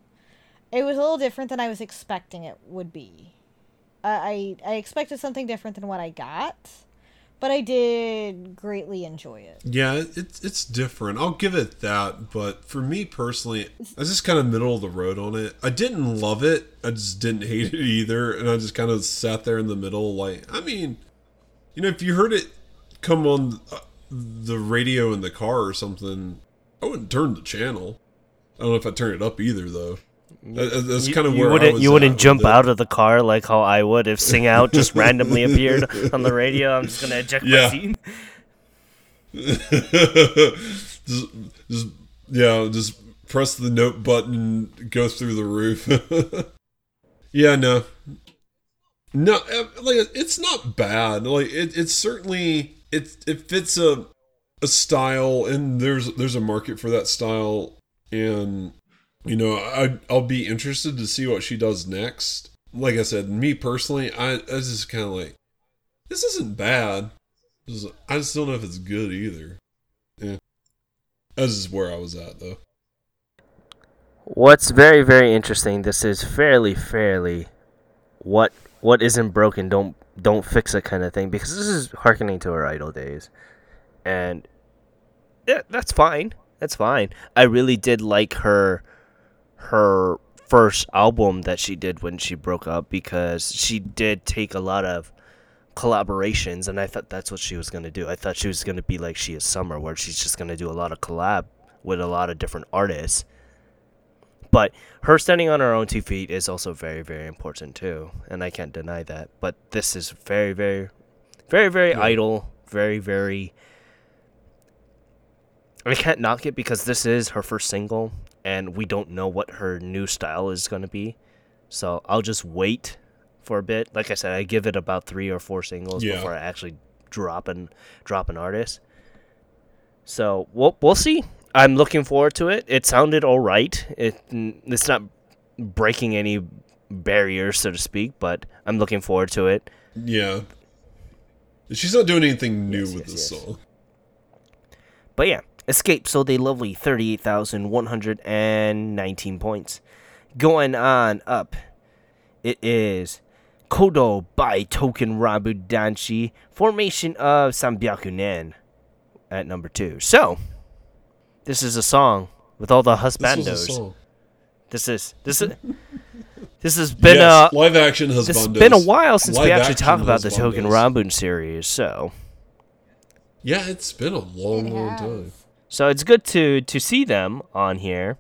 it was a little different than I was expecting it would be. I I expected something different than what I got, but I did greatly enjoy it. Yeah, it's it's different. I'll give it that. But for me personally, I was just kind of middle of the road on it. I didn't love it. I just didn't hate it either, and I just kind of sat there in the middle. Like, I mean, you know, if you heard it come on uh, the radio in the car or something, I wouldn't turn the channel. I don't know if I turn it up either, though. That's kind of you, where wouldn't you wouldn't jump out of the car like how I would if Sing Out just randomly appeared on the radio. I'm just gonna eject yeah. my seat. just, just yeah, just press the note button, go through the roof. yeah, no, no, uh, like it's not bad. Like it, it's certainly it it fits a a style, and there's there's a market for that style, and you know, I I'll be interested to see what she does next. Like I said, me personally, I, I just kind of like this isn't bad. I just don't know if it's good either. Yeah, this is where I was at though. What's very very interesting. This is fairly fairly what what isn't broken don't don't fix it kind of thing because this is harkening to her idol days, and yeah, that's fine. That's fine. I really did like her her first album that she did when she broke up because she did take a lot of collaborations and I thought that's what she was going to do. I thought she was going to be like she is Summer where she's just going to do a lot of collab with a lot of different artists. But her standing on her own two feet is also very very important too, and I can't deny that. But this is very very very very Yeah. idle, very very I can't knock it because this is her first single and we don't know what her new style is going to be. So I'll just wait for a bit. Like I said, I give it about 3 or 4 singles Yeah. before I actually drop an drop an artist. So, we'll we'll see. I'm looking forward to it. It sounded all right. It it's not breaking any barriers so to speak, but I'm looking forward to it. Yeah. She's not doing anything new Yes, with yes, this yes. song. But yeah, Escape sold a lovely 38,119 points. Going on up, it is Kodo by Token Ranbu Danshi, Formation of Sambyakunen at number two. So, this is a song with all the This was a husbandos. song. This is this is this has been yes, a live action husbandos. this has been a while since we actually action talked about the Token husbandos. Rambun series. So, Yeah, it's been a long, It long has. time. So it's good to to see them on here.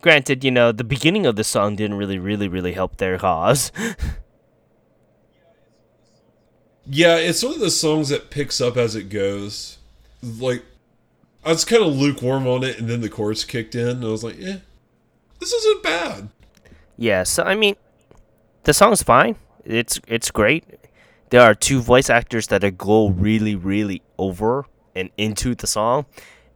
Granted, you know, the beginning of the song didn't really really really help their cause. Yeah, it's one of the songs that picks up as it goes. Like, I was kind of lukewarm on it, and then the chorus kicked in, and I was like, "Yeah. this isn't bad. yeah, so I mean, the song's fine. It's it's great. There are two voice actors that are go really really over and into the song,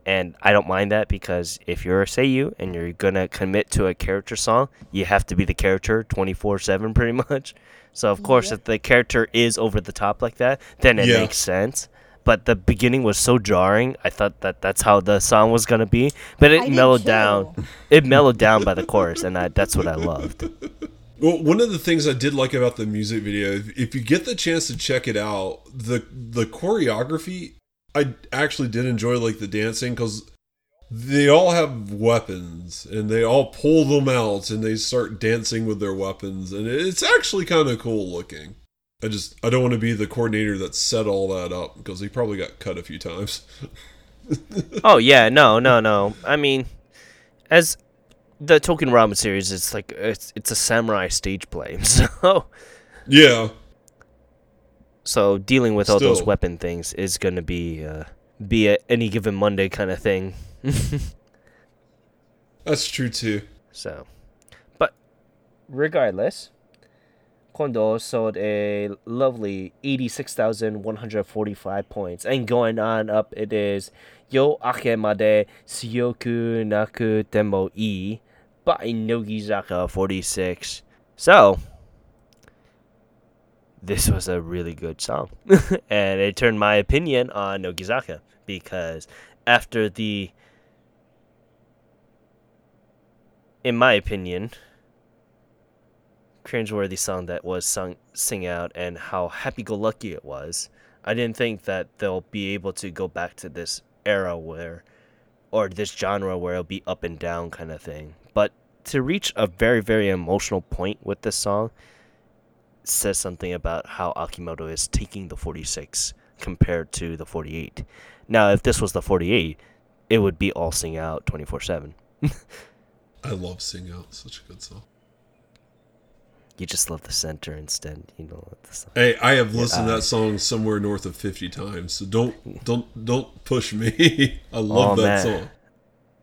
and I don't mind that because if you're a Seiyu and you're gonna commit to a character song, you have to be the character twenty four seven pretty much. So of course, Yep. if the character is over the top like that, then it Yeah. makes sense. But the beginning was so jarring. I thought that that's how the song was gonna be, but it did mellowed down. It mellowed down by the chorus, and I, that's what I loved. Well, one of the things I did like about the music video, if, if you get the chance to check it out, the the choreography, I actually did enjoy like the dancing because they all have weapons and they all pull them out and they start dancing with their weapons and it's actually kind of cool looking. I just I don't want to be the coordinator that set all that up because he probably got cut a few times. Oh yeah, no, no, no. I mean, as the Token Ranbu series, it's like it's it's a samurai stage play. So yeah, so dealing with all those weapon things is gonna be uh, be a any given Monday kind of thing. that's true too. So, but regardless, Kondo sold a lovely 86,145 points. And going on up, it is Yo Akemade Syoku Naku Temo I by Nogizaka 46. So, this was a really good song. and it turned my opinion on Nogizaka because after the in my opinion, cringeworthy song that was sung sing out and how happy go lucky it was. I didn't think that they'll be able to go back to this era where or this genre where it'll be up and down kind of thing. But to reach a very, very emotional point with this song says something about how Akimoto is taking the 46 compared to the 48. Now, if this was the 48, it would be all sing out 24 7. I love Sing Out, such a good song. You just love the center instead, you know. The song. Hey, I have listened to I- that song somewhere north of fifty times, so don't don't don't push me. I love Oh, that man. song.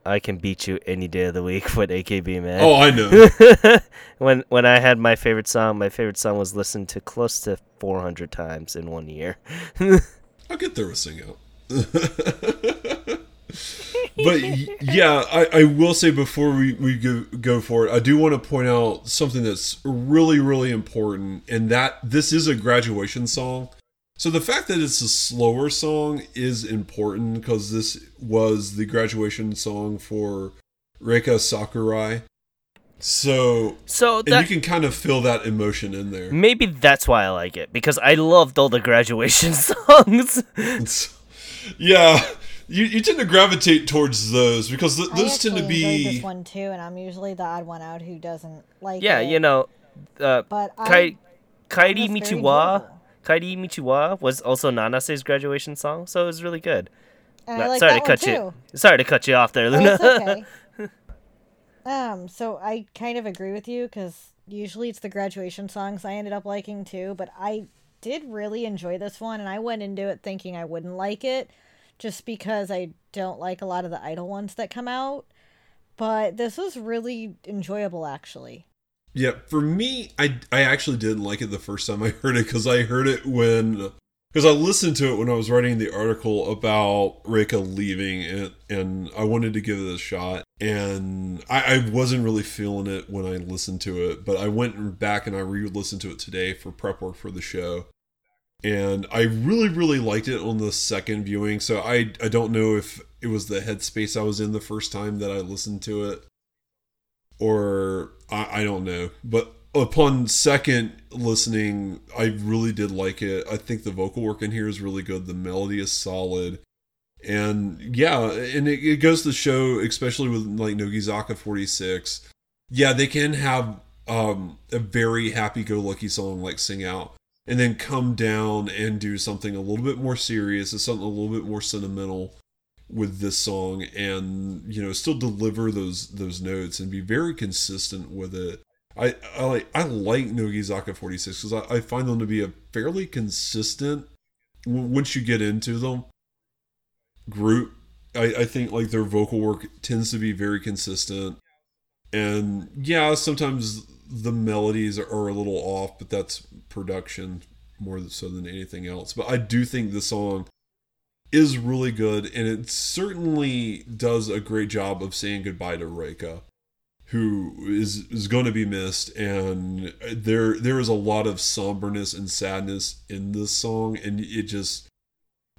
I can beat you any day of the week with AKB, man. Oh, I know. when when I had my favorite song, my favorite song was listened to close to 400 times in one year. I'll get there with Sing Out. but yeah, I, I will say before we, we go, go for it, I do want to point out something that's really, really important, and that this is a graduation song. So the fact that it's a slower song is important because this was the graduation song for Reika Sakurai. So, So and you can kind of feel that emotion in there. maybe that's why I like it because I loved all the graduation songs. It's- yeah, you, you tend to gravitate towards those because th- those tend to actually enjoyed be this one too, and I'm usually the odd one out who doesn't like yeah, it. you know, uh, But I Kai- Kairi was Michiwa. enjoyable. Kaerimichi wa was also Nanase's graduation song, so it was really good. And No, I like sorry that to cut one you. Sorry to cut you off there, Oh, Luna. it's okay. um, so I kind of agree with you because usually it's the graduation songs I ended up liking too, but I did really enjoy this one, and I went into it thinking I wouldn't like it, just because I don't like a lot of the idol ones that come out. But this was really enjoyable, actually. Yeah, for me, I I actually didn't like it the first time I heard it because I heard it when because I listened to it when I was writing the article about Reika leaving it, and I wanted to give it a shot, and I, I wasn't really feeling it when I listened to it, but I went back and I re-listened to it today for prep work for the show, and I really really liked it on the second viewing. So I I don't know if it was the headspace I was in the first time that I listened to it or I, I don't know. But upon second listening, I really did like it. I think the vocal work in here is really good. The melody is solid. And yeah, and it, it goes to show, especially with like Nogizaka 46, yeah, they can have um, a very happy go lucky song like Sing Out and then come down and do something a little bit more serious and something a little bit more sentimental with this song and you know still deliver those those notes and be very consistent with it. I i like i like nogizaka 46 because I, I find them to be a fairly consistent once you get into them group I, I think like their vocal work tends to be very consistent. And yeah sometimes the melodies are a little off but that's production more so than anything else. But i do think the song is really good and it certainly does a great job of saying goodbye to Reika who is is going to be missed and there there is a lot of somberness and sadness in this song and it just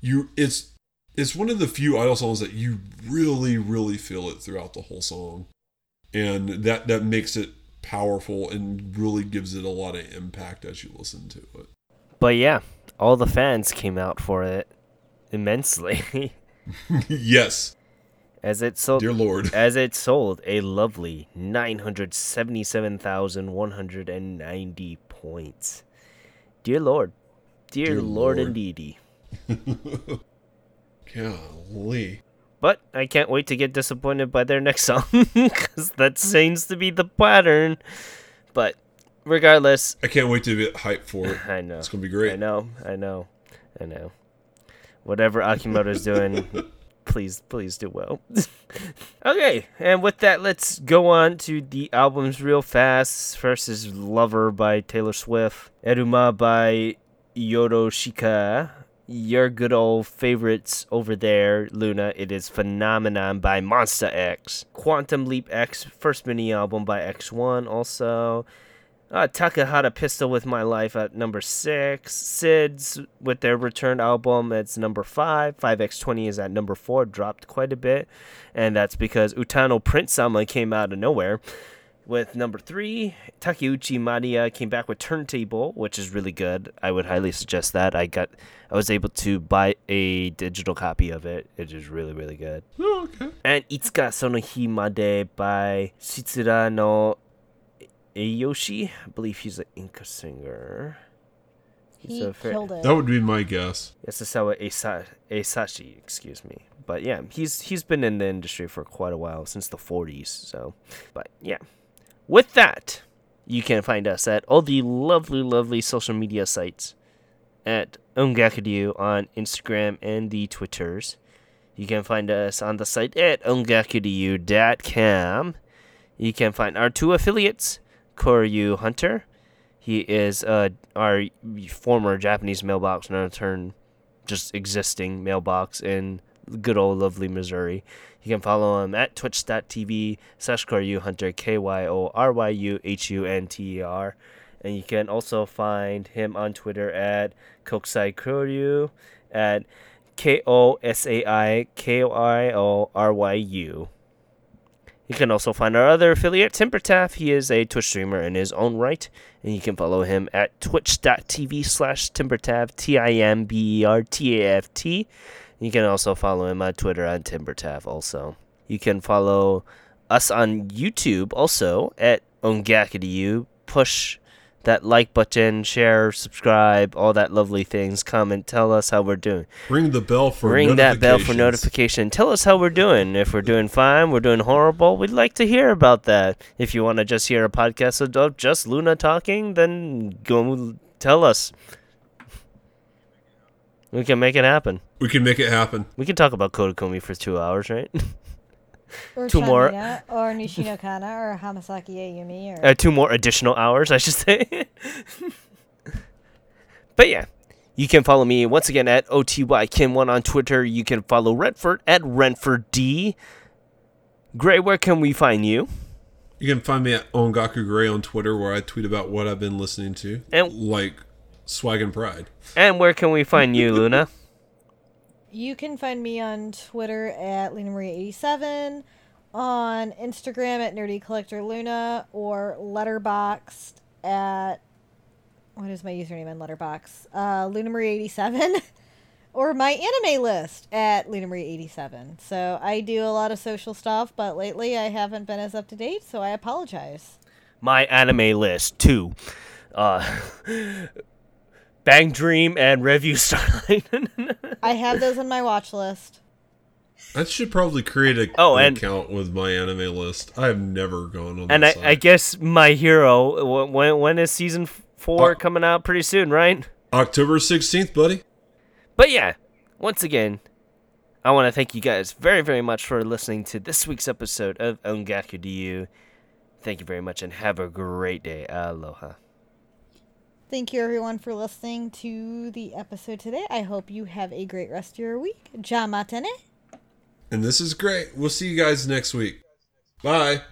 you it's it's one of the few idol songs that you really really feel it throughout the whole song and that that makes it powerful and really gives it a lot of impact as you listen to it. But yeah, all the fans came out for it immensely yes as it sold dear lord as it sold a lovely 977,190 points. Dear Lord. Dear, Dear Lord, Lord. indeedy. golly But I can't wait to get disappointed by their next song because that seems to be the pattern. But regardless, I can't wait to get hyped for it. I know. It's gonna be great. I know, I know, I know. Whatever Akimoto's doing, please, please do well. okay, and with that, let's go on to the albums real fast. First is Lover by Taylor Swift, Elma by Yorushika. Your good old favorites over there, Luna. It is Phenomenon by Monsta X. Quantum Leap X, first mini album by X1, also. Uh, Takahata Pistol with My Life at number six. Sids with their return album, it's number five. 5x20 is at number four, dropped quite a bit. And that's because Uta no Prince Sama came out of nowhere. With number three, Takeuchi Mariya came back with Turntable, which is really good. I would highly suggest that. I got, I was able to buy a digital copy of it. It is really, really good. Oh, okay. And Itsuka Sonohi Made by Shitsura no Eiyoshi. I believe he's an enka singer. He's He a fa- killed it. That would be my guess. Yasasawa Esa- Eisashi, excuse me. But yeah, he's he's been in the industry for quite a while, since the 40s. So, but yeah. With that, you can find us at all the lovely, lovely social media sites at Ongakudyu on Instagram and the Twitters. You can find us on the site at ongakudyu.com. You can find our two affiliates, Kyoryu Hunter. He is uh, our former Japanese mailbox, now turned just existing mailbox in good old lovely Missouri. You can follow him at twitch.tv slash Kyoryu Hunter, K Y O R Y U H U N T E R. And you can also find him on Twitter at Kokusai Koryu, at K O S A I K O I O R Y U. You can also find our other affiliate, Timbertaft. He is a Twitch streamer in his own right, and you can follow him at twitch.tv slash Timbertaft, T I M B E R T A F T. You can also follow him on Twitter on Timbertaft also. You can follow us on YouTube also at Ongakadu. Push that like button, share, subscribe, all that lovely things. Comment, tell us how we're doing. Ring the bell for Ring that bell for notification. Tell us how we're doing. If we're doing fine, we're doing horrible, we'd like to hear about that. If you want to just hear a podcast of just Luna talking, then go tell us. We can make it happen. We can make it happen. We can talk about Koda Kumi for two hours, right? Or Two more. Or Nishino Kana, or Hamasaki Ayumi, or uh, two more additional hours, I should say. but yeah, you can follow me once again at OTYKim1 on Twitter. You can follow Redford at RenfordD. Gray, where can we find you? You can find me at Ongaku Gray on Twitter, where I tweet about what I've been listening to, And- like Swag and Pride. And where can we find you, Luna? You can find me on Twitter at Luna Marie87, on Instagram at Nerdy Collector Luna, or Letterboxd at what is my username on Letterbox? Uh, Luna Marie87, or my anime list at Luna Marie87. So I do a lot of social stuff, but lately I haven't been as up to date, so I apologize. My anime list, too. Uh, Bang Dream and Revue Starlight. I have those on my watch list. I should probably create a Oh, an and- account with my anime list. I have never gone on and that I. I guess My Hero, when, when is season four Uh, coming out? Pretty soon, right? October 16th, buddy. But yeah, once again, I want to thank you guys very, very much for listening to this week's episode of Ongaku DU. Thank you very much and have a great day. Aloha. Thank you, everyone, for listening to the episode today. I hope you have a great rest of your week. Jamatane. And this is great. We'll see you guys next week. Bye.